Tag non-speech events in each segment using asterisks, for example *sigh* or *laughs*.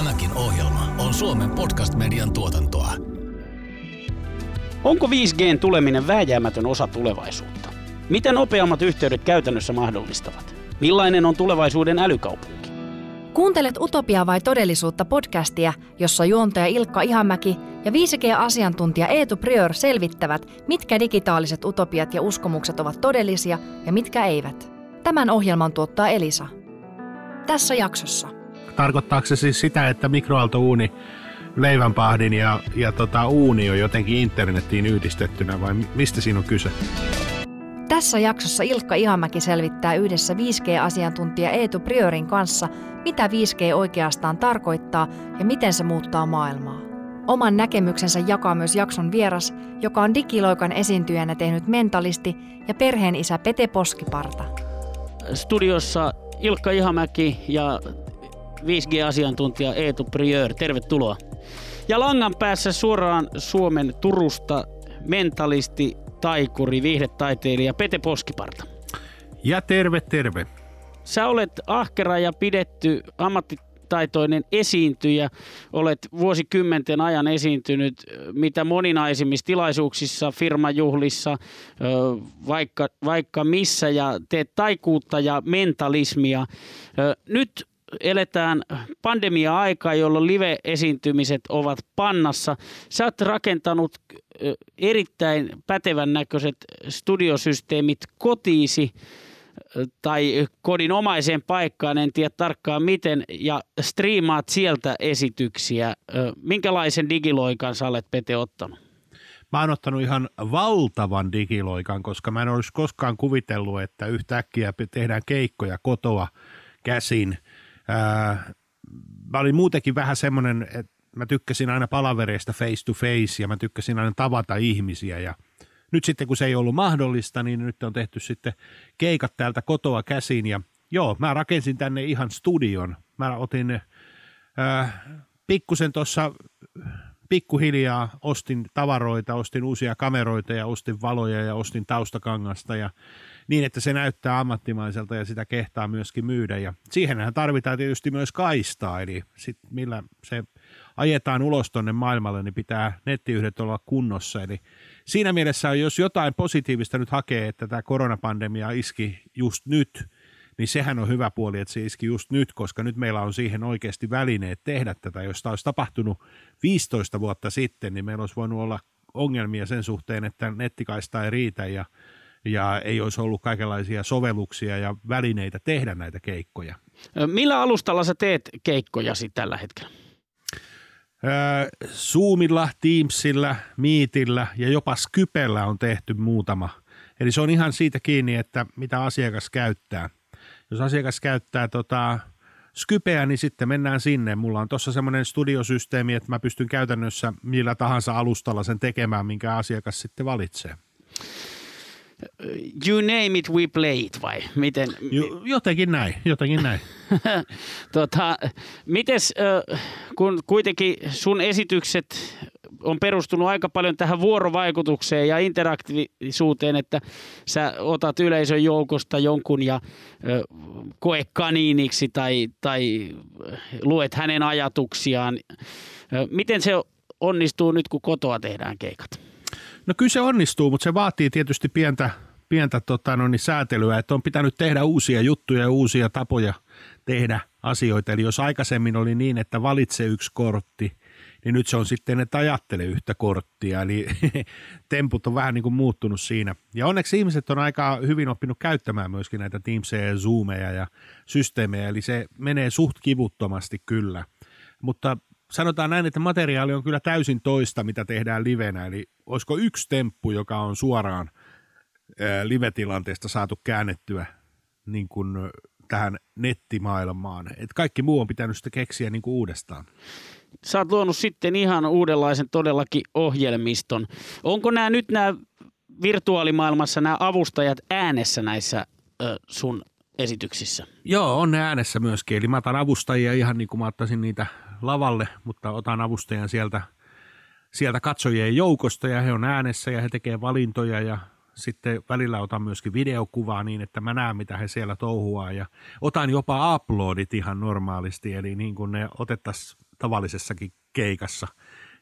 Tämäkin ohjelma on Suomen podcast-median tuotantoa. Onko 5Gn tuleminen vääjäämätön osa tulevaisuutta? Miten nopeammat yhteydet käytännössä mahdollistavat? Millainen on tulevaisuuden älykaupunki? Kuuntelet Utopia vai todellisuutta podcastia, jossa juontaja Ilkka Ihamäki ja 5G-asiantuntija Eetu Prior selvittävät, mitkä digitaaliset utopiat ja uskomukset ovat todellisia ja mitkä eivät. Tämän ohjelman tuottaa Elisa. Tässä jaksossa. Tarkoittaako se siis sitä, että mikroaaltouuni, leivänpahdin ja, ja tota, uuni on jotenkin internettiin yhdistettynä vai mistä siinä on kyse? Tässä jaksossa Ilkka Ihamäki selvittää yhdessä 5G-asiantuntija Eetu Priorin kanssa, mitä 5G oikeastaan tarkoittaa ja miten se muuttaa maailmaa. Oman näkemyksensä jakaa myös jakson vieras, joka on digiloikan esiintyjänä tehnyt mentalisti ja perheen isä Pete Poskiparta. Studiossa Ilkka Ihamäki ja 5G-asiantuntija Eetu Priör. Tervetuloa. Ja langan päässä suoraan Suomen Turusta mentalisti, taikuri, viihdetaiteilija Pete Poskiparta. Ja terve, terve. Sä olet ahkera ja pidetty ammattitaitoinen esiintyjä. Olet vuosikymmenten ajan esiintynyt mitä moninaisimmissa tilaisuuksissa, firmajuhlissa, vaikka, vaikka missä ja teet taikuutta ja mentalismia. Nyt eletään pandemia-aikaa, jolloin live-esiintymiset ovat pannassa. Sä oot rakentanut erittäin pätevän näköiset studiosysteemit kotiisi tai kodinomaiseen paikkaan, en tiedä tarkkaan miten, ja striimaat sieltä esityksiä. Minkälaisen digiloikan sä olet, Pete, ottanut? Mä oon ottanut ihan valtavan digiloikan, koska mä en olisi koskaan kuvitellut, että yhtäkkiä tehdään keikkoja kotoa käsin – mä olin muutenkin vähän semmoinen, että mä tykkäsin aina palavereista face to face ja mä tykkäsin aina tavata ihmisiä ja nyt sitten kun se ei ollut mahdollista, niin nyt on tehty sitten keikat täältä kotoa käsin ja joo, mä rakensin tänne ihan studion. Mä otin äh, pikkusen tuossa pikkuhiljaa ostin tavaroita, ostin uusia kameroita ja ostin valoja ja ostin taustakangasta ja niin, että se näyttää ammattimaiselta ja sitä kehtaa myöskin myydä. Ja siihenhän tarvitaan tietysti myös kaistaa, eli sit millä se ajetaan ulos tuonne maailmalle, niin pitää nettiyhdet olla kunnossa. Eli siinä mielessä, jos jotain positiivista nyt hakee, että tämä koronapandemia iski just nyt, niin sehän on hyvä puoli, että se iski just nyt, koska nyt meillä on siihen oikeasti välineet tehdä tätä. Jos tämä olisi tapahtunut 15 vuotta sitten, niin meillä olisi voinut olla ongelmia sen suhteen, että nettikaista ei riitä ja ja ei olisi ollut kaikenlaisia sovelluksia ja välineitä tehdä näitä keikkoja. Millä alustalla sä teet keikkojasi tällä hetkellä? Zoomilla, Teamsilla, Meetillä ja jopa Skypellä on tehty muutama. Eli se on ihan siitä kiinni, että mitä asiakas käyttää. Jos asiakas käyttää tota, Skypeä, niin sitten mennään sinne. Mulla on tuossa semmoinen studiosysteemi, että mä pystyn käytännössä millä tahansa alustalla sen tekemään, minkä asiakas sitten valitsee. You name it, we play it, vai miten? Jo, jotenkin näin, jotenkin näin. *laughs* tota, mites, kun kuitenkin sun esitykset on perustunut aika paljon tähän vuorovaikutukseen ja interaktiivisuuteen, että sä otat yleisön joukosta jonkun ja koe kaniiniksi tai, tai luet hänen ajatuksiaan. Miten se onnistuu nyt, kun kotoa tehdään keikat? No kyllä se onnistuu, mutta se vaatii tietysti pientä, pientä tota, no niin, säätelyä, että on pitänyt tehdä uusia juttuja ja uusia tapoja tehdä asioita. Eli jos aikaisemmin oli niin, että valitse yksi kortti, niin nyt se on sitten, että ajattele yhtä korttia. Eli *laughs* temput on vähän niin kuin muuttunut siinä. Ja onneksi ihmiset on aika hyvin oppinut käyttämään myöskin näitä Teamseja ja Zoomeja ja systeemejä, eli se menee suht kivuttomasti kyllä. Mutta sanotaan näin, että materiaali on kyllä täysin toista, mitä tehdään livenä. Eli olisiko yksi temppu, joka on suoraan live-tilanteesta saatu käännettyä niin kuin tähän nettimaailmaan. Et kaikki muu on pitänyt sitä keksiä niin kuin uudestaan. Sä oot luonut sitten ihan uudenlaisen todellakin ohjelmiston. Onko nämä nyt nämä virtuaalimaailmassa nämä avustajat äänessä näissä ö, sun esityksissä? Joo, on ne äänessä myöskin. Eli mä otan avustajia ihan niin kuin mä ottaisin niitä lavalle, mutta otan avustajan sieltä, sieltä katsojien joukosta ja he on äänessä ja he tekee valintoja ja sitten välillä otan myöskin videokuvaa niin, että mä näen, mitä he siellä touhuaa ja otan jopa uploadit ihan normaalisti, eli niin kuin ne otettaisiin tavallisessakin keikassa.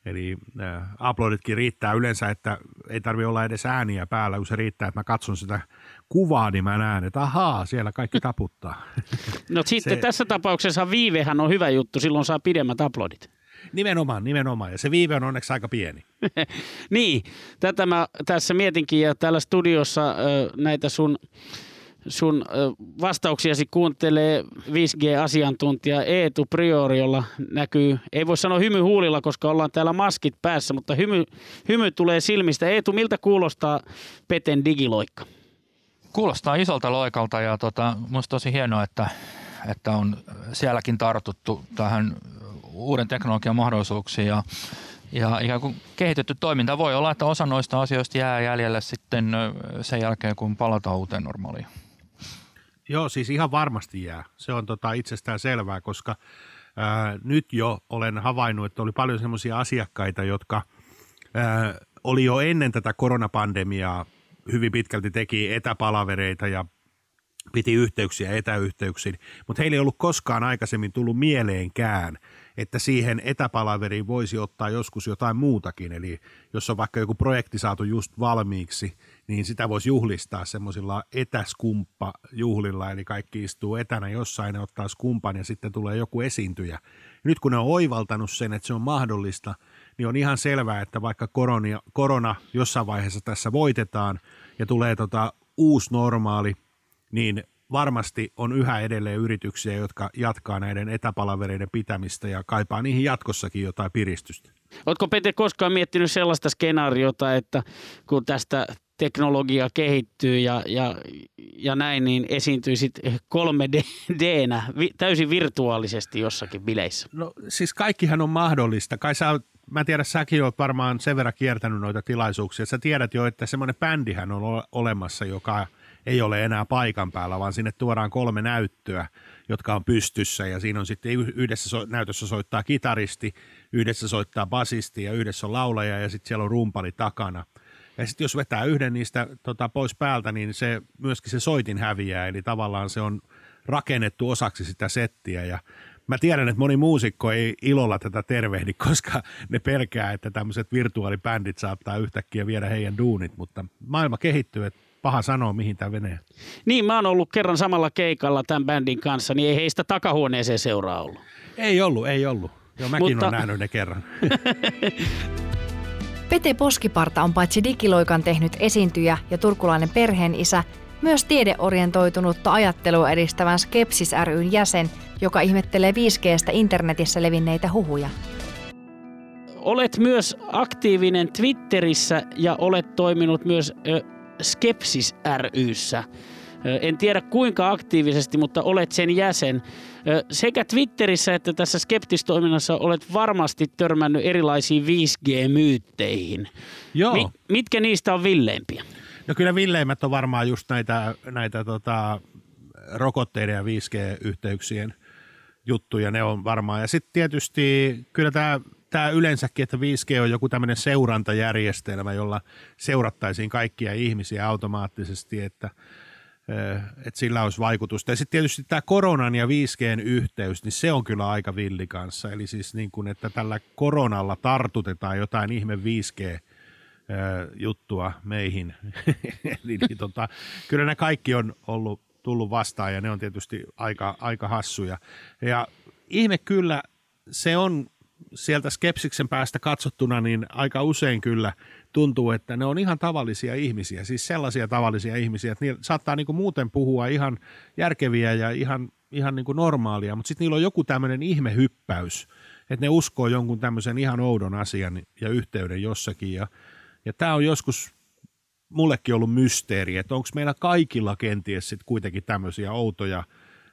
Eli äh, uploaditkin riittää yleensä, että ei tarvi olla edes ääniä päällä, kun se riittää, että mä katson sitä kuvaa, niin mä näen, että ahaa, siellä kaikki taputtaa. *laughs* No sitten se... tässä tapauksessa viivehän on hyvä juttu, silloin saa pidemmät uploadit. Nimenomaan, nimenomaan. Ja se viive on onneksi aika pieni. *laughs* niin, tätä mä tässä mietinkin ja täällä studiossa äh, näitä sun sun vastauksiasi kuuntelee 5G-asiantuntija Eetu Priori, jolla näkyy, ei voi sanoa hymy huulilla, koska ollaan täällä maskit päässä, mutta hymy, hymy tulee silmistä. Eetu, miltä kuulostaa Peten digiloikka? Kuulostaa isolta loikalta ja tota, musta tosi hienoa, että, että on sielläkin tartuttu tähän uuden teknologian mahdollisuuksiin ja ja ikään kuin kehitetty toiminta voi olla, että osa noista asioista jää jäljelle sitten sen jälkeen, kun palataan uuteen normaaliin. Joo, siis ihan varmasti jää. Se on tota itsestään selvää, koska ää, nyt jo olen havainnut, että oli paljon sellaisia asiakkaita, jotka ää, oli jo ennen tätä koronapandemiaa hyvin pitkälti teki etäpalavereita ja piti yhteyksiä etäyhteyksiin, mutta heillä ei ollut koskaan aikaisemmin tullut mieleenkään, että siihen etäpalaveriin voisi ottaa joskus jotain muutakin. Eli jos on vaikka joku projekti saatu just valmiiksi, niin sitä voisi juhlistaa semmoisilla etäskumppa-juhlilla, eli kaikki istuu etänä jossain ja ottaa skumpan ja sitten tulee joku esiintyjä. Nyt kun ne on oivaltanut sen, että se on mahdollista, niin on ihan selvää, että vaikka korona, korona jossain vaiheessa tässä voitetaan ja tulee tota uusi normaali, niin varmasti on yhä edelleen yrityksiä, jotka jatkaa näiden etäpalavereiden pitämistä ja kaipaa niihin jatkossakin jotain piristystä. Oletko Pete koskaan miettinyt sellaista skenaariota, että kun tästä teknologia kehittyy ja, ja, ja näin, niin esiintyisit 3D-nä täysin virtuaalisesti jossakin bileissä? No siis kaikkihan on mahdollista. Kai sä mä tiedän, säkin olet varmaan sen verran kiertänyt noita tilaisuuksia. Sä tiedät jo, että semmoinen bändihän on olemassa, joka ei ole enää paikan päällä, vaan sinne tuodaan kolme näyttöä, jotka on pystyssä ja siinä on sitten yhdessä so- näytössä soittaa kitaristi, yhdessä soittaa basisti ja yhdessä on laulaja ja sitten siellä on rumpali takana. Ja sitten jos vetää yhden niistä tota, pois päältä, niin se myöskin se soitin häviää, eli tavallaan se on rakennettu osaksi sitä settiä ja Mä tiedän, että moni muusikko ei ilolla tätä tervehdi, *laughs* koska ne pelkää, että tämmöiset virtuaalibändit saattaa yhtäkkiä viedä heidän duunit, mutta maailma kehittyy, että paha sanoa, mihin tämä menee. Niin, mä oon ollut kerran samalla keikalla tämän bändin kanssa, niin ei heistä takahuoneeseen seuraa ollut. Ei ollut, ei ollut. Joo, mäkin Mutta... olen nähnyt ne kerran. *laughs* Pete Poskiparta on paitsi digiloikan tehnyt esiintyjä ja turkulainen perheen isä, myös tiedeorientoitunutta ajattelua edistävän Skepsis ryn jäsen, joka ihmettelee 5Gstä internetissä levinneitä huhuja. Olet myös aktiivinen Twitterissä ja olet toiminut myös ö, Skepsis ryssä. En tiedä kuinka aktiivisesti, mutta olet sen jäsen. Sekä Twitterissä että tässä skeptistoiminnassa olet varmasti törmännyt erilaisiin 5G-myytteihin. Joo. Mi- mitkä niistä on villeimpiä? No kyllä villeimmät on varmaan just näitä, näitä tota, rokotteiden ja 5G-yhteyksien juttuja, ne on varmaan. Ja sitten tietysti kyllä tämä tämä yleensäkin, että 5G on joku tämmöinen seurantajärjestelmä, jolla seurattaisiin kaikkia ihmisiä automaattisesti, että, että sillä olisi vaikutusta. Ja sitten tietysti tämä koronan ja 5Gn yhteys, niin se on kyllä aika villi kanssa. Eli siis niin kuin, että tällä koronalla tartutetaan jotain ihme 5G juttua meihin. *laughs* Eli niin, tota, kyllä ne kaikki on ollut tullut vastaan ja ne on tietysti aika, aika hassuja. Ja ihme kyllä, se on sieltä skepsiksen päästä katsottuna, niin aika usein kyllä tuntuu, että ne on ihan tavallisia ihmisiä, siis sellaisia tavallisia ihmisiä, että niillä saattaa niin kuin muuten puhua ihan järkeviä ja ihan, ihan niin kuin normaalia, mutta sitten niillä on joku tämmöinen ihmehyppäys, että ne uskoo jonkun tämmöisen ihan oudon asian ja yhteyden jossakin. Ja, ja tämä on joskus mullekin ollut mysteeri, että onko meillä kaikilla kenties sitten kuitenkin tämmöisiä outoja,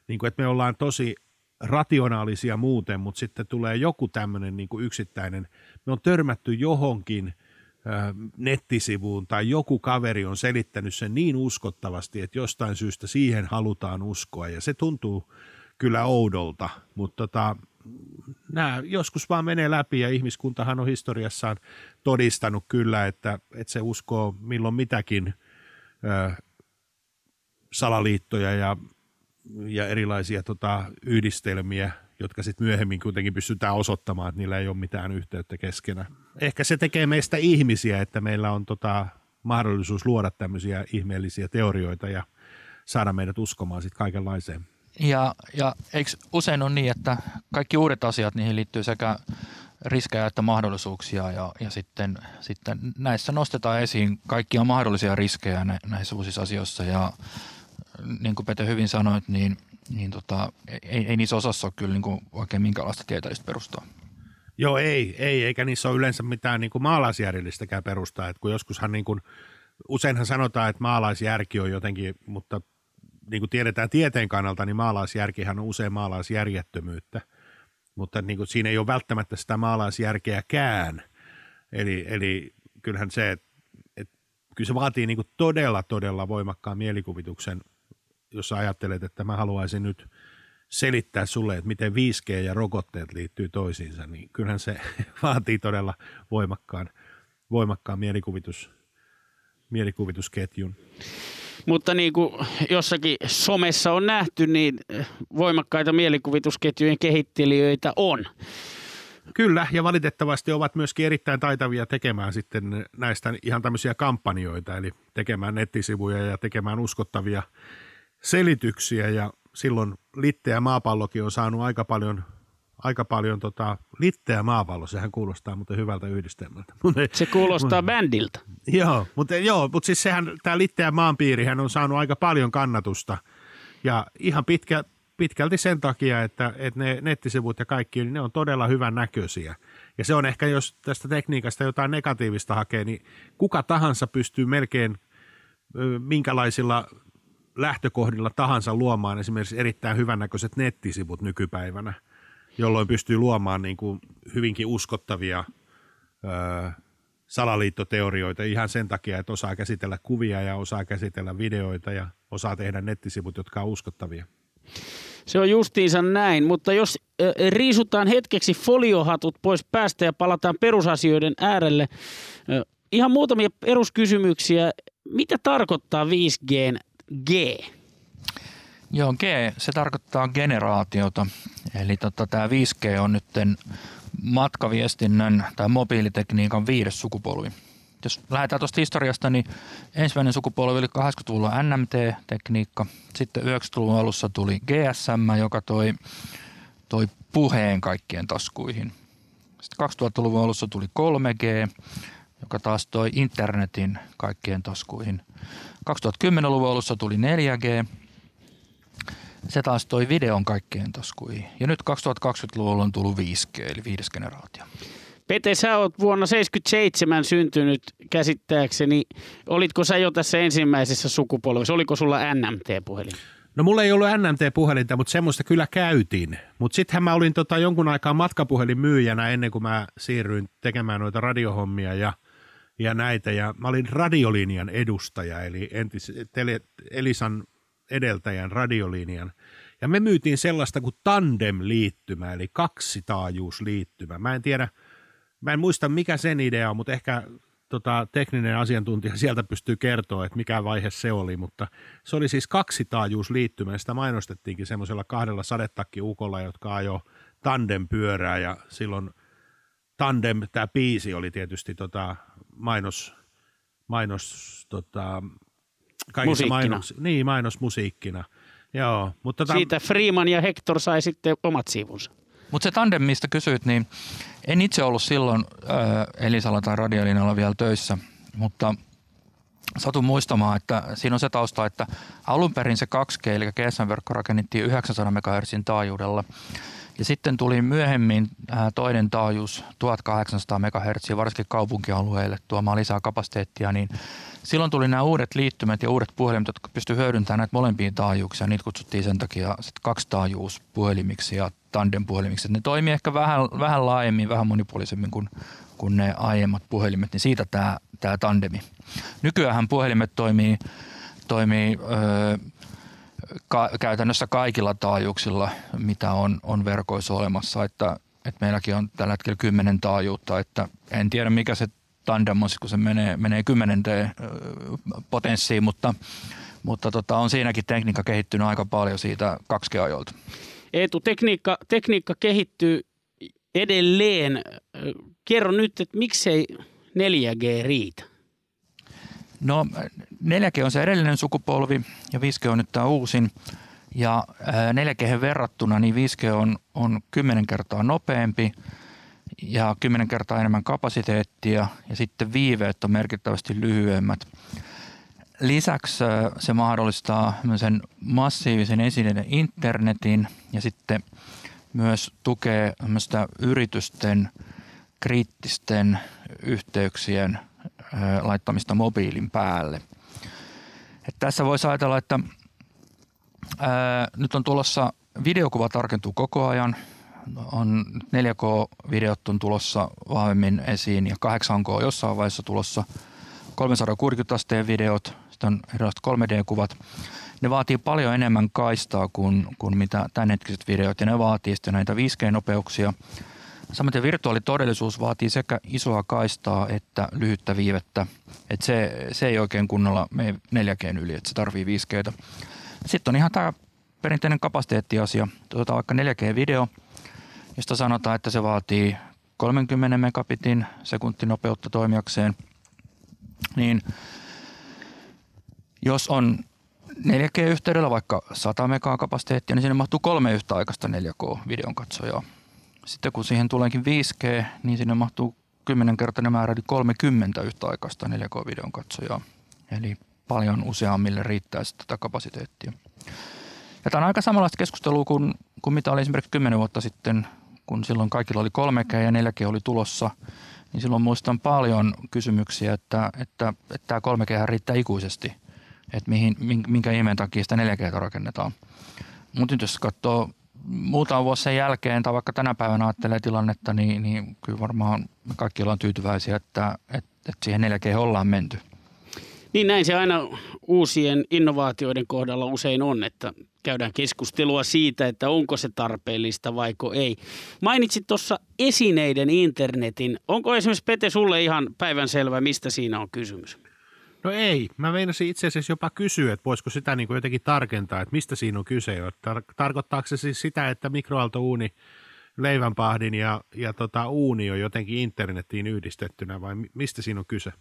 niin kuin, että me ollaan tosi rationaalisia muuten, mutta sitten tulee joku tämmöinen niin yksittäinen, me on törmätty johonkin nettisivuun tai joku kaveri on selittänyt sen niin uskottavasti, että jostain syystä siihen halutaan uskoa. Ja se tuntuu kyllä oudolta, mutta tota, nämä joskus vaan menee läpi ja ihmiskuntahan on historiassaan todistanut kyllä, että, että se uskoo milloin mitäkin ö, salaliittoja ja ja erilaisia tota, yhdistelmiä jotka sitten myöhemmin kuitenkin pystytään osoittamaan, että niillä ei ole mitään yhteyttä keskenään. Ehkä se tekee meistä ihmisiä, että meillä on tota mahdollisuus luoda tämmöisiä ihmeellisiä teorioita ja saada meidät uskomaan sitten kaikenlaiseen. Ja, ja eikö usein on niin, että kaikki uudet asiat, niihin liittyy sekä riskejä että mahdollisuuksia ja, ja sitten, sitten näissä nostetaan esiin kaikkia mahdollisia riskejä näissä uusissa asioissa ja niin kuin Pete hyvin sanoit, niin, niin tota, ei, ei niissä osassa ole kyllä niin kuin oikein minkälaista tieteellistä perustaa. Joo, ei, ei, eikä niissä ole yleensä mitään niin kuin maalaisjärjellistäkään perustaa, että kun joskushan niin kuin, useinhan sanotaan, että maalaisjärki on jotenkin, mutta niin kuin tiedetään tieteen kannalta, niin maalaisjärkihän on usein maalaisjärjettömyyttä, mutta niin kuin siinä ei ole välttämättä sitä maalaisjärkeäkään. Eli, eli kyllähän se, että, että kyllä se vaatii niin kuin todella, todella voimakkaan mielikuvituksen, jos ajattelet, että mä haluaisin nyt selittää sulle, että miten 5G ja rokotteet liittyy toisiinsa, niin kyllähän se *laughs* vaatii todella voimakkaan, voimakkaan mielikuvitus, mielikuvitusketjun. Mutta niin kuin jossakin somessa on nähty, niin voimakkaita mielikuvitusketjujen kehittelijöitä on. Kyllä, ja valitettavasti ovat myöskin erittäin taitavia tekemään sitten näistä ihan tämmöisiä kampanjoita, eli tekemään nettisivuja ja tekemään uskottavia selityksiä, ja silloin litteä maapallokin on saanut aika paljon aika paljon tota, litteä maapallo, sehän kuulostaa muuten hyvältä yhdistelmältä. *laughs* Se kuulostaa bändiltä. Joo, mutta, joo, mutta siis sehän, tämä litteä maanpiirihän on saanut aika paljon kannatusta ja ihan pitkä, pitkälti sen takia, että, että ne nettisivut ja kaikki, niin ne on todella hyvän näköisiä. Ja se on ehkä, jos tästä tekniikasta jotain negatiivista hakee, niin kuka tahansa pystyy melkein minkälaisilla lähtökohdilla tahansa luomaan esimerkiksi erittäin hyvännäköiset nettisivut nykypäivänä – jolloin pystyy luomaan niin kuin hyvinkin uskottavia ö, salaliittoteorioita ihan sen takia, että osaa käsitellä kuvia ja osaa käsitellä videoita ja osaa tehdä nettisivut, jotka on uskottavia. Se on justiinsa näin, mutta jos riisutaan hetkeksi foliohatut pois päästä ja palataan perusasioiden äärelle, ihan muutamia peruskysymyksiä. Mitä tarkoittaa 5G G? Joo, G, se tarkoittaa generaatiota. Eli tota, tämä 5G on nyt matkaviestinnän tai mobiilitekniikan viides sukupolvi. Jos lähdetään tuosta historiasta, niin ensimmäinen sukupolvi oli 80-luvulla NMT-tekniikka. Sitten 90-luvun alussa tuli GSM, joka toi, toi puheen kaikkien taskuihin. Sitten 2000-luvun alussa tuli 3G, joka taas toi internetin kaikkien taskuihin. 2010-luvun alussa tuli 4G, se taas toi videon kaikkeen taskuihin. Ja nyt 2020-luvulla on tullut 5G, eli viides generaatio. Pete, sä oot vuonna 77 syntynyt käsittääkseni. Olitko sä jo tässä ensimmäisessä sukupolvessa? Oliko sulla NMT-puhelin? No mulla ei ollut NMT-puhelinta, mutta semmoista kyllä käytiin. Mutta sittenhän mä olin tota jonkun aikaa matkapuhelin myyjänä ennen kuin mä siirryin tekemään noita radiohommia ja, ja näitä. Ja mä olin radiolinjan edustaja, eli entis, tele, Elisan edeltäjän radiolinjan. Ja me myytiin sellaista kuin tandem-liittymä, eli kaksitaajuusliittymä. Mä en tiedä, mä en muista mikä sen idea on, mutta ehkä tota, tekninen asiantuntija sieltä pystyy kertoa, että mikä vaihe se oli, mutta se oli siis kaksitaajuusliittymä, ja sitä mainostettiinkin semmoisella kahdella sadetakkiukolla, jotka ajo tandem-pyörää, ja silloin tandem, tämä biisi oli tietysti tota, mainos, mainos tota, kaikissa mainos, niin, mainosmusiikkina. Joo, mutta tota... Siitä Freeman ja Hector sai sitten omat sivunsa. Mutta se tandem, mistä kysyit, niin en itse ollut silloin äh, Elisalla tai Radiolinalla vielä töissä, mutta satun muistamaan, että siinä on se tausta, että alun perin se 2G, eli GSM-verkko rakennettiin 900 MHz taajuudella. Ja sitten tuli myöhemmin äh, toinen taajuus 1800 MHz, varsinkin kaupunkialueille tuomaan lisää kapasiteettia, niin silloin tuli nämä uudet liittymät ja uudet puhelimet, jotka pystyivät hyödyntämään näitä molempia taajuuksia. Niitä kutsuttiin sen takia sit kaksi taajuuspuhelimiksi ja tandem-puhelimiksi. Ne toimii ehkä vähän, vähän laajemmin, vähän monipuolisemmin kuin, kuin ne aiemmat puhelimet, niin siitä tämä, tämä tandemi. Nykyään puhelimet toimii, toimii öö, ka- käytännössä kaikilla taajuuksilla, mitä on, on verkoissa olemassa, että, että meilläkin on tällä hetkellä kymmenen taajuutta, että en tiedä mikä se tandem on, kun se menee, menee kymmenenteen potenssiin, mutta, mutta tota, on siinäkin tekniikka kehittynyt aika paljon siitä 2G-ajoilta. Eetu, tekniikka, tekniikka kehittyy edelleen. Kerro nyt, että miksei 4G riitä? No 4G on se edellinen sukupolvi ja 5G on nyt tämä uusin. Ja 4G verrattuna niin 5G on, on 10 kertaa nopeampi ja 10 kertaa enemmän kapasiteettia ja sitten viiveet on merkittävästi lyhyemmät. Lisäksi se mahdollistaa sen massiivisen esineiden internetin ja sitten myös tukee yritysten kriittisten yhteyksien laittamista mobiilin päälle. Et tässä voisi ajatella, että ää, nyt on tulossa videokuva tarkentuu koko ajan. On 4K-videot on tulossa vahvemmin esiin ja 8K jossain vaiheessa tulossa. 360 asteen videot, sitten on erilaiset 3D-kuvat. Ne vaatii paljon enemmän kaistaa kuin, kuin mitä tämänhetkiset videot ja ne vaatii sitten näitä 5G-nopeuksia – Samaten virtuaalitodellisuus vaatii sekä isoa kaistaa että lyhyttä viivettä. Et se, se ei oikein kunnolla mene 4G yli, että se tarvii 5G. Sitten on ihan tämä perinteinen kapasiteettiasia. Tuota vaikka 4G-video, josta sanotaan, että se vaatii 30 megabitin sekuntinopeutta toimijakseen, niin jos on 4G-yhteydellä vaikka 100 megakapasiteettia, niin sinne mahtuu kolme yhtäaikaista 4K-videon katsojaa. Sitten kun siihen tuleekin 5G, niin sinne mahtuu 10-kertainen määrä, eli 30 yhtäaikaista 4K-videon katsojaa. Eli paljon useammille riittää tätä kapasiteettia. Ja tämä on aika samanlaista keskustelua kuin, kuin mitä oli esimerkiksi 10 vuotta sitten, kun silloin kaikilla oli 3G ja 4G oli tulossa. Niin silloin muistan paljon kysymyksiä, että, että, että tämä 3G riittää ikuisesti, että mihin, minkä ihmeen takia sitä 4G rakennetaan. Mutta nyt jos katsoo muutama vuosi sen jälkeen tai vaikka tänä päivänä ajattelee tilannetta, niin, niin kyllä varmaan me kaikki ollaan tyytyväisiä, että, että, että siihen 4G ollaan menty. Niin näin se aina uusien innovaatioiden kohdalla usein on, että käydään keskustelua siitä, että onko se tarpeellista vaiko ei. Mainitsit tuossa esineiden internetin. Onko esimerkiksi Pete sulle ihan päivänselvä, mistä siinä on kysymys? No ei. Mä meinasin itse asiassa jopa kysyä, että voisiko sitä niin kuin jotenkin tarkentaa, että mistä siinä on kyse. Tar- tarkoittaako se siis sitä, että mikroaaltouuni, leivänpahdin ja, ja tota, uuni on jotenkin internettiin yhdistettynä vai mistä siinä on kyse?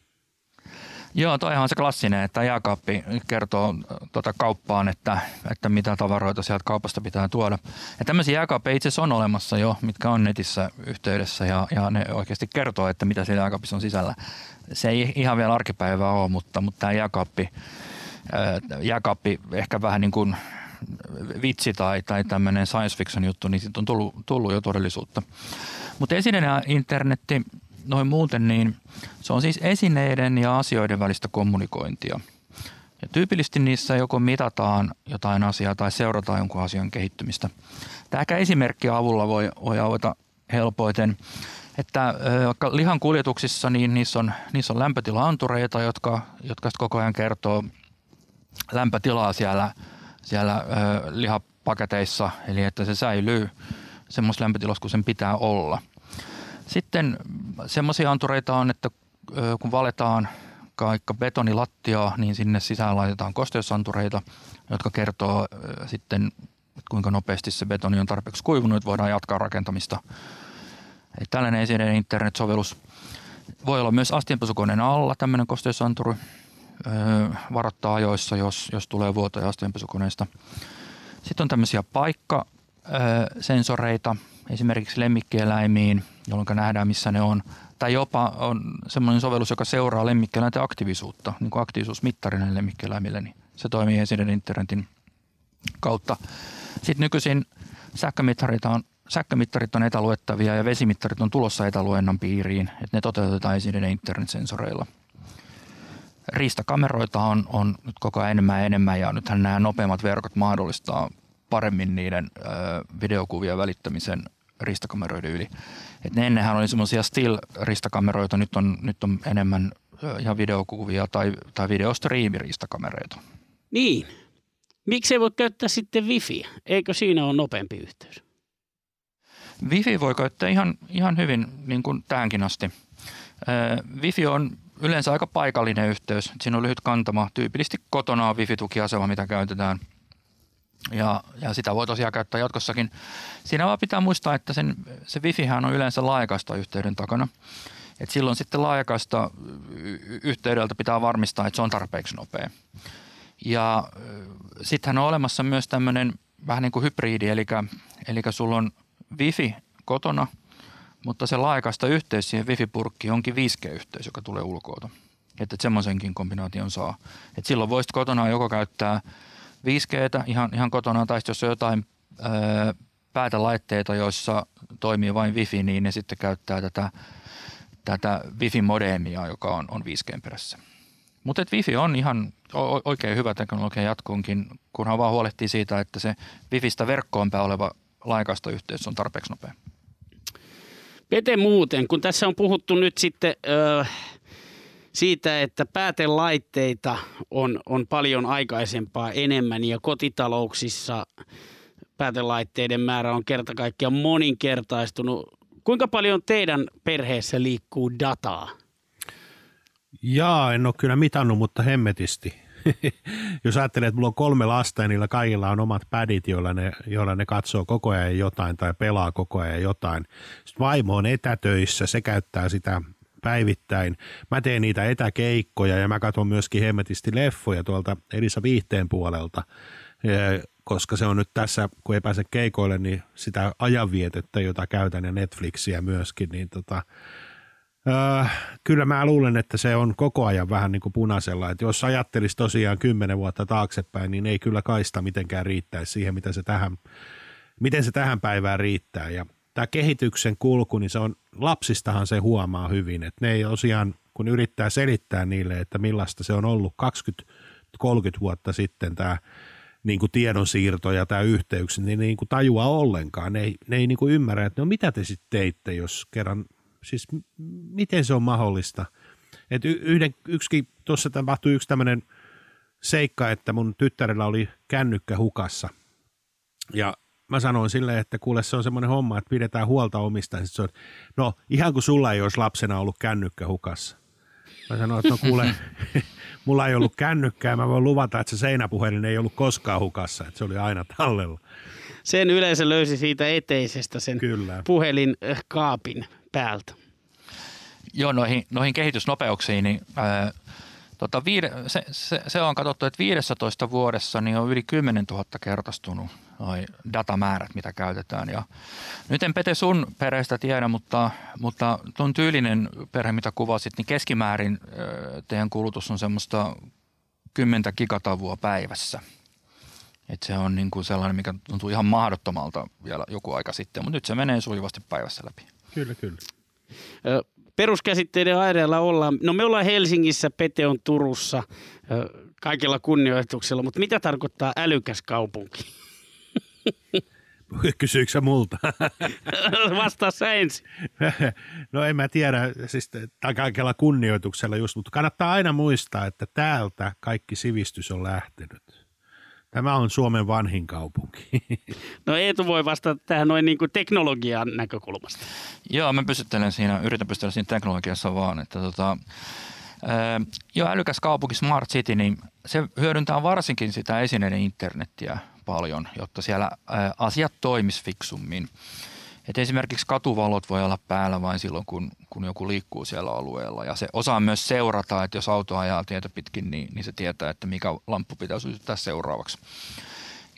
Joo, toihan on se klassinen, että jääkaappi kertoo tuota kauppaan, että, että mitä tavaroita sieltä kaupasta pitää tuoda. Ja tämmöisiä jääkaappeja itse asiassa on olemassa jo, mitkä on netissä yhteydessä ja, ja ne oikeasti kertoo, että mitä siellä jääkaapissa on sisällä. Se ei ihan vielä arkipäivää ole, mutta, mutta tämä jääkaappi, jääkaappi ehkä vähän niin kuin vitsi tai, tai tämmöinen science fiction juttu, niin siitä on tullut, tullut jo todellisuutta. Mutta esinen internetti noin muuten, niin se on siis esineiden ja asioiden välistä kommunikointia. Ja tyypillisesti niissä joko mitataan jotain asiaa tai seurataan jonkun asian kehittymistä. Tämä esimerkki avulla voi, voi avata helpoiten, että vaikka lihan kuljetuksissa niin niissä on, niissä on lämpötilaantureita, jotka, jotka koko ajan kertoo lämpötilaa siellä, siellä lihapaketeissa, eli että se säilyy semmoisessa lämpötilassa kuin sen pitää olla – sitten semmoisia antureita on, että kun valetaan kaikka betonilattiaa, niin sinne sisään laitetaan kosteusantureita, jotka kertoo sitten, kuinka nopeasti se betoni on tarpeeksi kuivunut, että voidaan jatkaa rakentamista. Eli tällainen esineiden internet-sovellus voi olla myös astianpesukoneen alla tämmöinen kosteusanturi, varoittaa ajoissa, jos, jos tulee vuotoja astianpesukoneesta. Sitten on tämmöisiä paikkasensoreita, esimerkiksi lemmikkieläimiin, jolloin nähdään missä ne on. Tai jopa on semmoinen sovellus, joka seuraa lemmikkieläinten aktiivisuutta, niin kuin aktiivisuusmittarinen lemmikkieläimille, niin se toimii ensin internetin kautta. Sitten nykyisin sähkömittarit on, sähkömittarit on etäluettavia ja vesimittarit on tulossa etäluennan piiriin, että ne toteutetaan ensin internetsensoreilla. Riistakameroita on, on nyt koko ajan enemmän ja enemmän ja nythän nämä nopeammat verkot mahdollistaa paremmin niiden ö, videokuvia välittämisen ristakameroiden yli. Et ne ennenhän oli semmoisia still-ristakameroita, nyt on, nyt on enemmän ihan videokuvia tai, tai videostriimiristakameroita. Niin. Miksi ei voi käyttää sitten wifi? Eikö siinä ole nopeampi yhteys? Wifi voi käyttää ihan, ihan hyvin niin kuin tähänkin asti. Wifi on yleensä aika paikallinen yhteys. Siinä on lyhyt kantama. Tyypillisesti kotona on wifi-tukiasema, mitä käytetään. Ja, ja sitä voi tosiaan käyttää jatkossakin. Siinä vaan pitää muistaa, että sen, se wifihän on yleensä laajakaista yhteyden takana. Et silloin sitten laajakaista yhteydeltä pitää varmistaa, että se on tarpeeksi nopea. Ja sittenhän on olemassa myös tämmöinen vähän niin kuin hybridi, eli, eli sulla on wifi kotona, mutta se laajakaista yhteys siihen wifi-purkkiin onkin 5G-yhteys, joka tulee ulkoota. Että semmoisenkin kombinaation saa. Et silloin voisit kotona joko käyttää 5Gtä ihan, ihan kotona, tai jos on jotain öö, päätelaitteita, joissa toimii vain wifi, niin ne sitten käyttää tätä, tätä wifi-modeemia, joka on, on 5G perässä. Mutta wifi on ihan oikein hyvä teknologia jatkuunkin, kunhan vaan huolehtii siitä, että se wifistä verkkoon oleva laajakaistayhteys on tarpeeksi nopea. Pete muuten, kun tässä on puhuttu nyt sitten ö, siitä, että päätelaitteita on, on paljon aikaisempaa enemmän ja kotitalouksissa päätelaitteiden määrä on kerta kaikkiaan moninkertaistunut. Kuinka paljon teidän perheessä liikkuu dataa? Jaa, en ole kyllä mitannut, mutta hemmetisti. *laughs* Jos ajattelee, että mulla on kolme lasta ja niillä kaikilla on omat pädit, joilla ne, joilla ne katsoo koko ajan jotain tai pelaa koko ajan jotain. Sitten vaimo on etätöissä, se käyttää sitä päivittäin. Mä teen niitä etäkeikkoja ja mä katson myöskin hemmetisti leffoja tuolta Elisa Viihteen puolelta, koska se on nyt tässä, kun ei pääse keikoille, niin sitä ajanvietettä, jota käytän ja Netflixiä myöskin, niin tota, kyllä mä luulen, että se on koko ajan vähän niin kuin punaisella. Että jos ajattelisi tosiaan kymmenen vuotta taaksepäin, niin ei kyllä kaista mitenkään riittäisi siihen, mitä se tähän, miten se tähän päivään riittää. Ja tämä kehityksen kulku, niin se on, lapsistahan se huomaa hyvin, että ne ei tosiaan, kun yrittää selittää niille, että millaista se on ollut 20-30 vuotta sitten tämä niin kuin tiedonsiirto ja tämä yhteyksi, niin ne ei niin kuin tajua ollenkaan. Ne ei, ne ei niin kuin ymmärrä, että no mitä te sitten teitte, jos kerran Siis miten se on mahdollista? Et yhden, yksikin, tuossa tapahtui yksi tämmöinen seikka, että mun tyttärellä oli kännykkä hukassa. Ja mä sanoin silleen, että kuule se on semmoinen homma, että pidetään huolta omista. Sitten se on, no ihan kuin sulla ei olisi lapsena ollut kännykkä hukassa. Mä sanoin, että no kuule, *laughs* mulla ei ollut kännykkää, mä voin luvata, että se seinäpuhelin ei ollut koskaan hukassa, että se oli aina tallella. Sen yleensä löysi siitä eteisestä sen Kyllä. puhelinkaapin päältä. Joo, noihin, noihin kehitysnopeuksiin, niin ää, tota, viide, se, se, se, on katsottu, että 15 vuodessa niin on yli 10 000 kertaistunut noi datamäärät, mitä käytetään. Ja nyt en Pete sun perheestä tiedä, mutta, mutta tuon tyylinen perhe, mitä kuvasit, niin keskimäärin ää, teidän kulutus on semmoista 10 gigatavua päivässä. Et se on niin kuin sellainen, mikä tuntuu ihan mahdottomalta vielä joku aika sitten, mutta nyt se menee sujuvasti päivässä läpi. Kyllä, kyllä. Peruskäsitteiden aireella ollaan. No me ollaan Helsingissä, Pete on Turussa kaikella kunnioituksella, mutta mitä tarkoittaa älykäs kaupunki? *laughs* Kysyykö multa? *laughs* Vastaa sä ensin. *laughs* No en mä tiedä, siis kaikella kunnioituksella just, mutta kannattaa aina muistaa, että täältä kaikki sivistys on lähtenyt. Tämä on Suomen vanhin kaupunki. *laughs* No Eetu voi vastata tähän noin niin kuin teknologian näkökulmasta. Joo, mä pysyttelen siinä, yritän pysytellä siinä teknologiassa vaan, että tota, ää, jo älykäs kaupunki Smart City, niin se hyödyntää varsinkin sitä esineiden internettiä paljon, jotta siellä ää, asiat toimis fiksummin. Et esimerkiksi katuvalot voi olla päällä vain silloin, kun, kun joku liikkuu siellä alueella. Ja se osaa myös seurata, että jos auto ajaa tietä pitkin, niin, niin se tietää, että mikä lamppu pitää sytyttää seuraavaksi.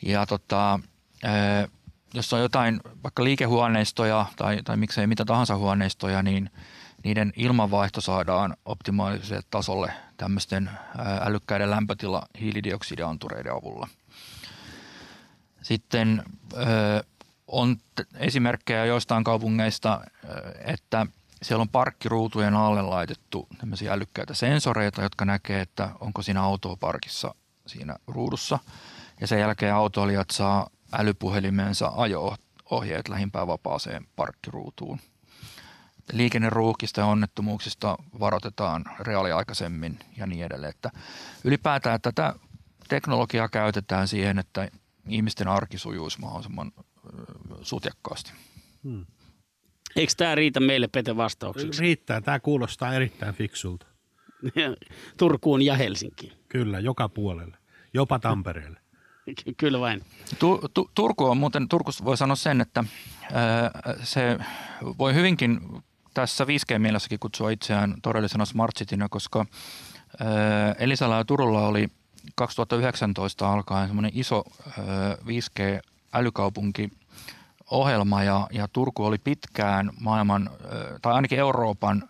Ja tota, jos on jotain vaikka liikehuoneistoja tai, tai miksei mitä tahansa huoneistoja, niin niiden ilmanvaihto saadaan optimaaliselle tasolle tämmöisten älykkäiden lämpötila hiilidioksidiantureiden avulla. Sitten on esimerkkejä joistain kaupungeista, että siellä on parkkiruutujen alle laitettu tämmöisiä älykkäitä sensoreita, jotka näkee, että onko siinä autoa parkissa siinä ruudussa. Ja sen jälkeen autoilijat saa älypuhelimensa ajo-ohjeet lähimpään vapaaseen parkkiruutuun. Liikenneruuhkista ja onnettomuuksista varoitetaan reaaliaikaisemmin ja niin edelleen. Että ylipäätään tätä teknologiaa käytetään siihen, että ihmisten arki sujuisi mahdollisimman sutjakkaasti. Hmm. Eikö tämä riitä meille Pete vastaukseksi? Riittää. Tämä kuulostaa erittäin fiksulta. *laughs* Turkuun ja Helsinkiin. Kyllä, joka puolelle. Jopa Tampereelle. *laughs* Kyllä vain. Tu, tu, Turku on muuten, Turkusta voi sanoa sen, että ää, se voi hyvinkin tässä 5G-mielessäkin kutsua itseään todellisena smart citynä, koska ää, Elisalla ja Turulla oli 2019 alkaen semmoinen iso ää, 5G-älykaupunki ohjelma ja, ja Turku oli pitkään maailman tai ainakin Euroopan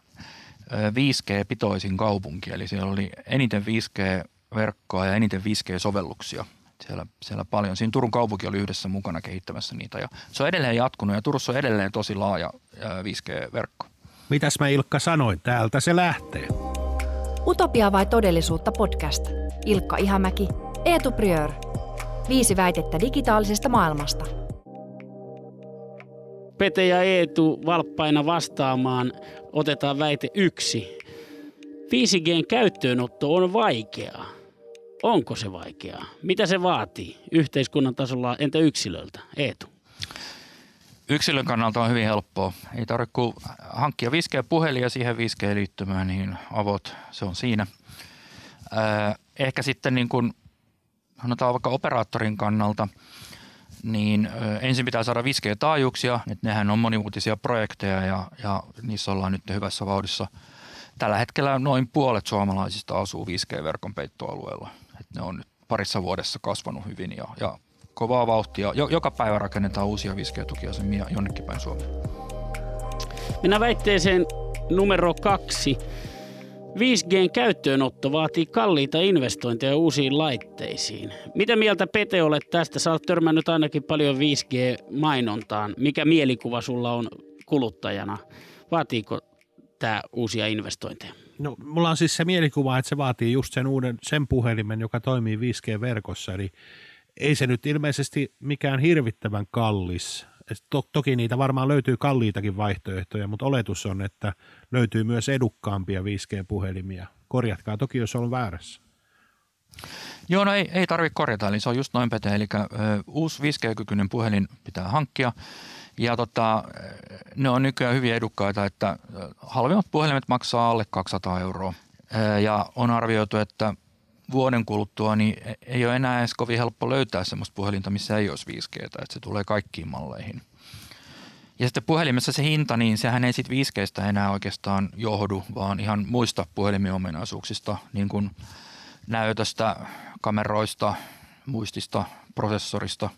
5G-pitoisin kaupunki, eli siellä oli eniten 5G-verkkoa ja eniten 5G-sovelluksia siellä, siellä paljon. Siinä Turun kaupunki oli yhdessä mukana kehittämässä niitä ja se on edelleen jatkunut ja Turussa on edelleen tosi laaja 5G-verkko. Mitäs mä Ilkka sanoin? Täältä se lähtee. Utopia vai todellisuutta podcast. Ilkka Ihamäki, Eetu Priör. Viisi väitettä digitaalisesta maailmasta. Pete ja Eetu valppaina vastaamaan. Otetaan väite yksi. 5Gn käyttöönotto on vaikeaa. Onko se vaikeaa? Mitä se vaatii yhteiskunnan tasolla, entä yksilöltä? Eetu. Yksilön kannalta on hyvin helppoa. Ei tarvitse kuin hankkia 5G-puhelin ja siihen 5G-liittymään, niin avot, se on siinä. ehkä sitten niin kuin, sanotaan vaikka operaattorin kannalta, niin ensin pitää saada 5G-taajuuksia, että nehän on monimuotisia projekteja ja, ja niissä ollaan nyt hyvässä vauhdissa. Tällä hetkellä noin puolet suomalaisista asuu 5G-verkon peittoalueella. Et ne on nyt parissa vuodessa kasvanut hyvin ja, ja kovaa vauhtia. joka päivä rakennetaan uusia 5G-tukiasemia jonnekin päin Suomeen. Minä väitteeseen numero kaksi. 5Gn käyttöönotto vaatii kalliita investointeja uusiin laitteisiin. Mitä mieltä Pete olet tästä? Sä oot törmännyt ainakin paljon 5G-mainontaan. Mikä mielikuva sulla on kuluttajana? Vaatiiko tämä uusia investointeja? No, mulla on siis se mielikuva, että se vaatii just sen uuden, sen puhelimen, joka toimii 5G-verkossa. Eli ei se nyt ilmeisesti mikään hirvittävän kallis. To, toki niitä varmaan löytyy kalliitakin vaihtoehtoja, mutta oletus on, että löytyy myös edukkaampia 5G-puhelimia. Korjatkaa toki, jos on väärässä. Joo, no ei, ei tarvitse korjata, eli se on just noin pete. Eli ö, uusi 5G-kykyinen puhelin pitää hankkia. Ja tota, ne on nykyään hyvin edukkaita, että halvimmat puhelimet maksaa alle 200 euroa. Ja on arvioitu, että vuoden kuluttua niin e, ei ole enää edes kovin helppo löytää sellaista puhelinta, missä ei olisi 5G, että se tulee kaikkiin malleihin. Ja sitten puhelimessa se hinta, niin sehän ei sitten 5Gstä enää oikeastaan johdu, vaan ihan muista puhelimen ominaisuuksista, niin kuin näytöstä, kameroista, muistista, prosessorista,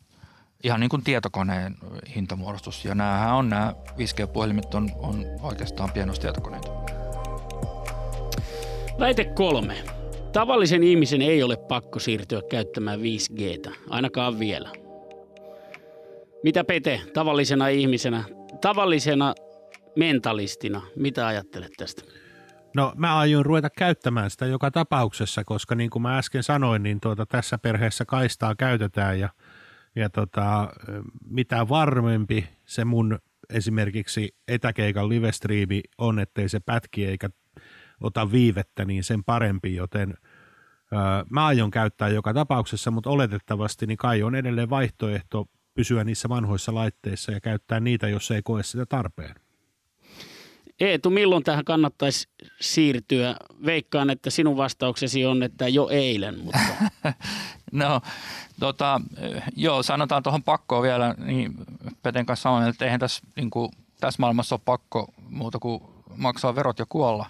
ihan niin kuin tietokoneen hintamuodostus. Ja näähän on nämä 5G-puhelimet on, on oikeastaan pienostietokoneita. Väite kolme. Tavallisen ihmisen ei ole pakko siirtyä käyttämään 5Gtä, ainakaan vielä. Mitä Pete, tavallisena ihmisenä, tavallisena mentalistina, mitä ajattelet tästä? No mä aion ruveta käyttämään sitä joka tapauksessa, koska niin kuin mä äsken sanoin, niin tuota, tässä perheessä kaistaa käytetään ja, ja tota, mitä varmempi se mun esimerkiksi etäkeikan livestriimi on, ettei se pätki eikä ota viivettä, niin sen parempi, joten öö, mä aion käyttää joka tapauksessa, mutta oletettavasti niin kai on edelleen vaihtoehto pysyä niissä vanhoissa laitteissa ja käyttää niitä, jos ei koe sitä tarpeen. Eetu, milloin tähän kannattaisi siirtyä? Veikkaan, että sinun vastauksesi on, että jo eilen. Mutta... *laughs* no, tota, joo, sanotaan tuohon pakkoon vielä, niin Peten kanssa samaa että eihän tässä, niin kuin, tässä maailmassa ole pakko muuta kuin maksaa verot ja kuolla.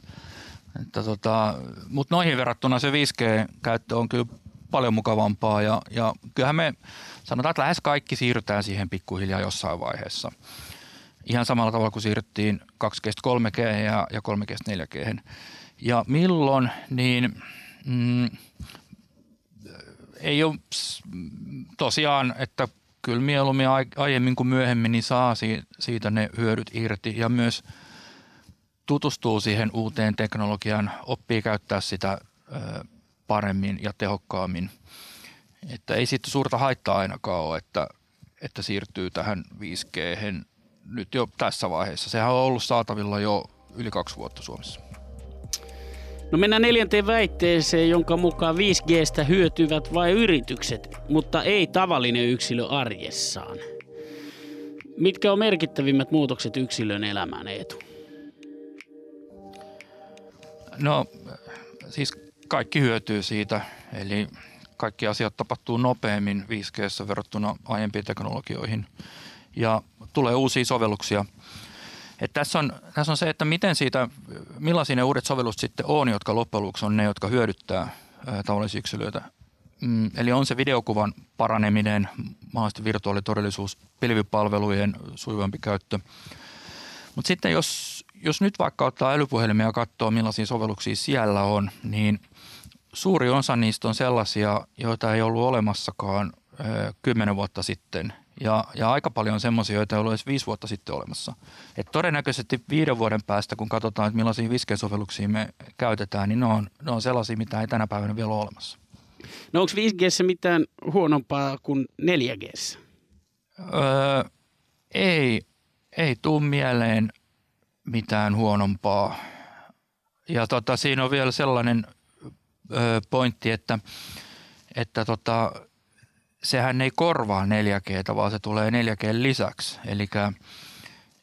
Että tota, mutta noihin verrattuna se 5G-käyttö on kyllä paljon mukavampaa ja, ja kyllähän me sanotaan, että lähes kaikki siirrytään siihen pikkuhiljaa jossain vaiheessa. Ihan samalla tavalla kuin siirryttiin 2 g 3G ja, ja 3 g 4G. Ja milloin, niin mm, ei ole tosiaan, että kyllä mieluummin aiemmin kuin myöhemmin niin saa siitä ne hyödyt irti ja myös tutustuu siihen uuteen teknologiaan, oppii käyttää sitä paremmin ja tehokkaammin. Että ei siitä suurta haittaa ainakaan ole, että, että siirtyy tähän 5G nyt jo tässä vaiheessa. Sehän on ollut saatavilla jo yli kaksi vuotta Suomessa. No mennään neljänteen väitteeseen, jonka mukaan 5Gstä hyötyvät vain yritykset, mutta ei tavallinen yksilö arjessaan. Mitkä on merkittävimmät muutokset yksilön elämään, Eetu? No siis kaikki hyötyy siitä. Eli kaikki asiat tapahtuu nopeammin 5G verrattuna aiempiin teknologioihin ja tulee uusia sovelluksia. Et tässä, on, tässä on se, että miten siitä, millaisia ne uudet sovellukset sitten on, jotka loppujen lopuksi on ne, jotka hyödyttää tavallisia yksilöitä. Mm, eli on se videokuvan paraneminen, mahdollisesti virtuaalitodellisuus, pilvipalvelujen sujuvampi käyttö. Mutta sitten jos, jos nyt vaikka ottaa älypuhelimia ja katsoo, millaisia sovelluksia siellä on, niin suuri osa niistä on sellaisia, joita ei ollut olemassakaan kymmenen vuotta sitten. Ja, ja aika paljon on semmoisia, joita ei ollut edes viisi vuotta sitten olemassa. Et todennäköisesti viiden vuoden päästä, kun katsotaan, että millaisia viskesovelluksia me käytetään, niin ne on, ne on sellaisia, mitä ei tänä päivänä vielä ole olemassa. No onko 5G mitään huonompaa kuin 4G? Öö, ei, ei tuu mieleen mitään huonompaa. Ja tota, siinä on vielä sellainen pointti, että, että tota, sehän ei korvaa 4G, vaan se tulee 4G lisäksi.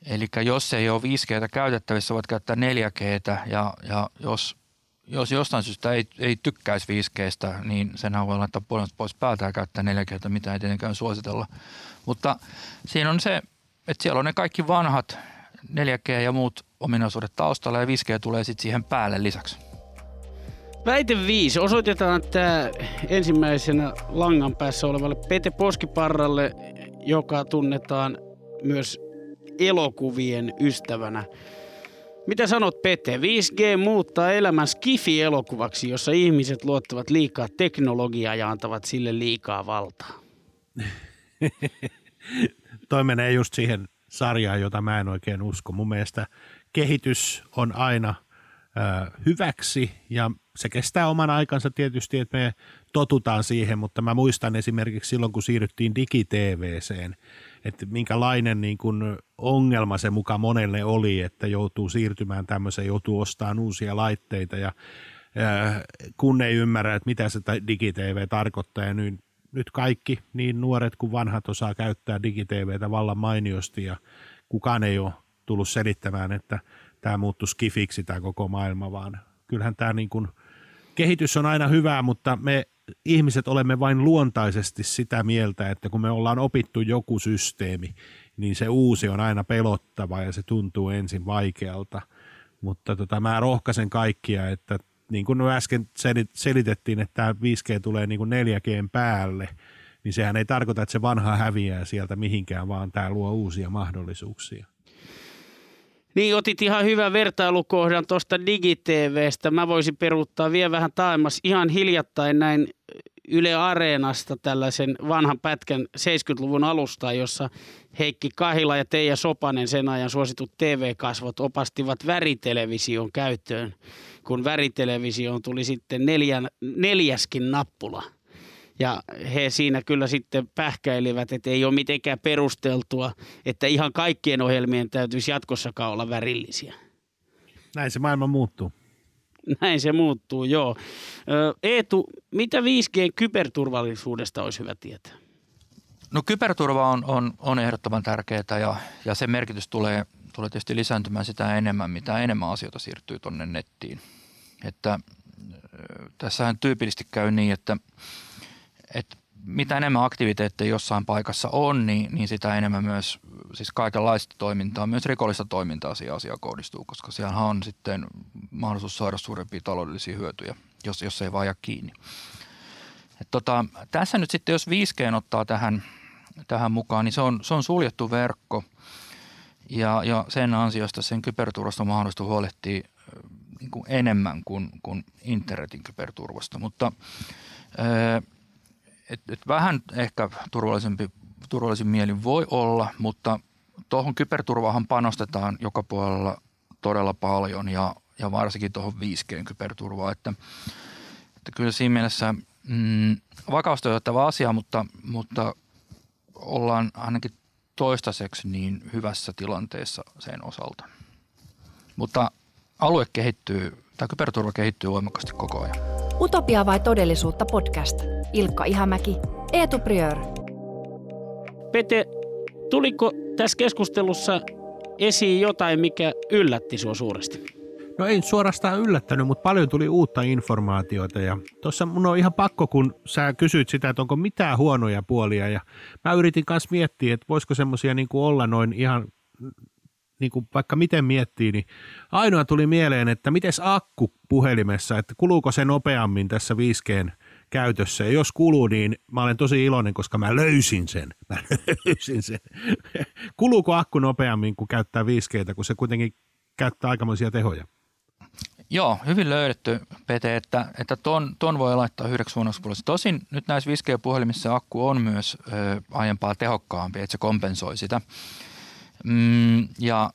Eli jos ei ole 5G käytettävissä, voit käyttää 4G ja, ja jos, jos jostain syystä ei, ei tykkäisi 5Gstä, niin sen voi laittaa puolesta pois päältä ja käyttää 4G, mitä ei tietenkään suositella. Mutta siinä on se, että siellä on ne kaikki vanhat 4G ja muut ominaisuudet taustalla ja 5G tulee sitten siihen päälle lisäksi. Väite 5. Osoitetaan tämä ensimmäisenä langan päässä olevalle Pete Poskiparralle, joka tunnetaan myös elokuvien ystävänä. Mitä sanot Pete? 5G muuttaa elämän skifi-elokuvaksi, jossa ihmiset luottavat liikaa teknologiaa ja antavat sille liikaa valtaa. *laughs* Toi menee just siihen sarjaan, jota mä en oikein usko. Mun mielestä kehitys on aina ö, hyväksi ja se kestää oman aikansa tietysti, että me totutaan siihen, mutta mä muistan esimerkiksi silloin, kun siirryttiin digiteeveeseen, että minkälainen niin kuin ongelma se mukaan monelle oli, että joutuu siirtymään tämmöiseen, joutuu ostamaan uusia laitteita ja kun ei ymmärrä, että mitä se digitv tarkoittaa ja nyt, nyt kaikki, niin nuoret kuin vanhat osaa käyttää digitVtä vallan mainiosti ja kukaan ei ole tullut selittämään, että tämä muuttuu skifiksi tämä koko maailma, vaan kyllähän tämä niin kuin – kehitys on aina hyvää, mutta me ihmiset olemme vain luontaisesti sitä mieltä, että kun me ollaan opittu joku systeemi, niin se uusi on aina pelottava ja se tuntuu ensin vaikealta. Mutta tota, mä rohkaisen kaikkia, että niin kuin äsken selitettiin, että tämä 5G tulee niin kuin 4G päälle, niin sehän ei tarkoita, että se vanha häviää sieltä mihinkään, vaan tämä luo uusia mahdollisuuksia. Niin, otit ihan hyvän vertailukohdan tuosta DigiTVstä. Mä voisin peruuttaa vielä vähän taemmas. Ihan hiljattain näin Yle Areenasta tällaisen vanhan pätkän 70-luvun alusta, jossa Heikki Kahila ja Teija Sopanen, sen ajan suositut TV-kasvot, opastivat väritelevision käyttöön, kun väritelevisioon tuli sitten neljän, neljäskin nappula – ja he siinä kyllä sitten pähkäilivät, että ei ole mitenkään perusteltua, että ihan kaikkien ohjelmien täytyisi jatkossakaan olla värillisiä. Näin se maailma muuttuu. Näin se muuttuu, joo. Eetu, mitä 5G kyberturvallisuudesta olisi hyvä tietää? No kyberturva on, on, on ehdottoman tärkeää ja, ja sen merkitys tulee, tulee tietysti lisääntymään sitä enemmän, mitä enemmän asioita siirtyy tuonne nettiin. Että tässähän tyypillisesti käy niin, että että mitä enemmän aktiviteetteja jossain paikassa on, niin, niin sitä enemmän myös siis kaikenlaista toimintaa, myös rikollista toimintaa siihen asiaan kohdistuu, koska siellä on sitten mahdollisuus saada suurempia taloudellisia hyötyjä, jos, jos ei vaan jää kiinni. Et tota, tässä nyt sitten, jos 5G ottaa tähän, tähän mukaan, niin se on, se on suljettu verkko. Ja, ja sen ansiosta sen kyberturvasta on mahdollista huolehtia niin kuin enemmän kuin, kuin internetin kyberturvasta, mutta – et, et vähän ehkä turvallisempi, turvallisin mielin voi olla, mutta tuohon kyberturvaahan panostetaan joka puolella todella paljon ja, ja varsinkin tuohon 5G-kyberturvaan, että, että kyllä siinä mielessä mm, vakaustojottava asia, mutta, mutta ollaan ainakin toistaiseksi niin hyvässä tilanteessa sen osalta. Mutta alue kehittyy, tämä kyberturva kehittyy voimakkaasti koko ajan. Utopia vai todellisuutta podcast. Ilkka Ihamäki, Eetu Priör. Pete, tuliko tässä keskustelussa esiin jotain, mikä yllätti sinua suuresti? No ei suorastaan yllättänyt, mutta paljon tuli uutta informaatiota ja tuossa mun on ihan pakko, kun sä kysyit sitä, että onko mitään huonoja puolia ja mä yritin kanssa miettiä, että voisiko semmoisia niin olla noin ihan niin kuin vaikka miten miettii, niin ainoa tuli mieleen, että miten akku puhelimessa, että kuluuko se nopeammin tässä 5G käytössä. Ja jos kuluu, niin mä olen tosi iloinen, koska mä löysin sen. *laughs* Mä löysin sen. Kuluuko akku nopeammin, kun käyttää 5G, kun se kuitenkin käyttää aikamoisia tehoja? Joo, hyvin löydetty, Pete, että, että ton, ton voi laittaa yhdeksi huonoksi. Tosin nyt näissä 5G-puhelimissa akku on myös ö, aiempaa tehokkaampi, että se kompensoi sitä. Mm, ja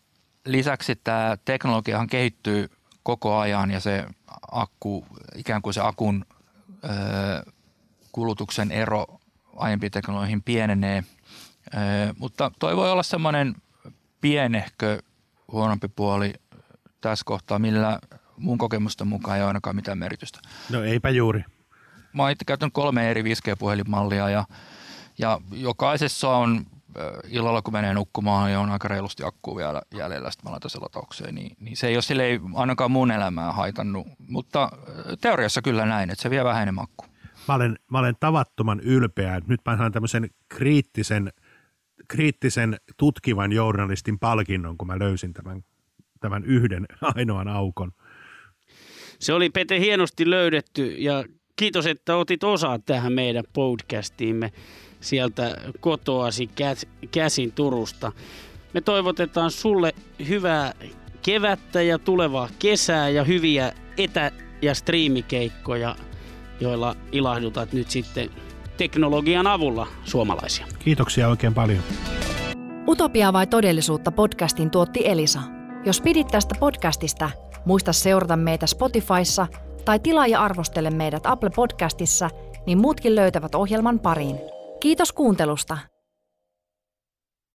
lisäksi tämä teknologiahan kehittyy koko ajan ja se akku, ikään kuin se akun ö, kulutuksen ero aiempiin teknologiin pienenee. Ö, mutta toi voi olla semmoinen pienehkö huonompi puoli tässä kohtaa, millä mun kokemusten mukaan ei ole ainakaan mitään merkitystä. No eipä juuri. Mä oon itse käyttänyt kolme eri 5G-puhelinmallia ja, ja jokaisessa on illalla kun menee nukkumaan ja on aika reilusti akkuu vielä jäljellä, sitten mä laitan sen lataukseen, niin, niin se ei ole sille ainakaan mun elämää haitannut, mutta teoriassa kyllä näin, että se vie vähän enemmän akkuu. Mä olen, mä olen tavattoman ylpeä, että nyt mä saan tämmöisen kriittisen, kriittisen tutkivan journalistin palkinnon, kun mä löysin tämän, tämän yhden *laughs* ainoan aukon. Se oli Pete hienosti löydetty ja kiitos, että otit osaa tähän meidän podcastiimme sieltä kotoasi käsin Turusta. Me toivotetaan sulle hyvää kevättä ja tulevaa kesää ja hyviä etä- ja striimikeikkoja, joilla ilahdutat nyt sitten teknologian avulla suomalaisia. Kiitoksia oikein paljon. Utopia vai todellisuutta podcastin tuotti Elisa. Jos pidit tästä podcastista, muista seurata meitä Spotifyssa tai tilaa ja arvostele meidät Apple Podcastissa, niin muutkin löytävät ohjelman pariin. Kiitos kuuntelusta.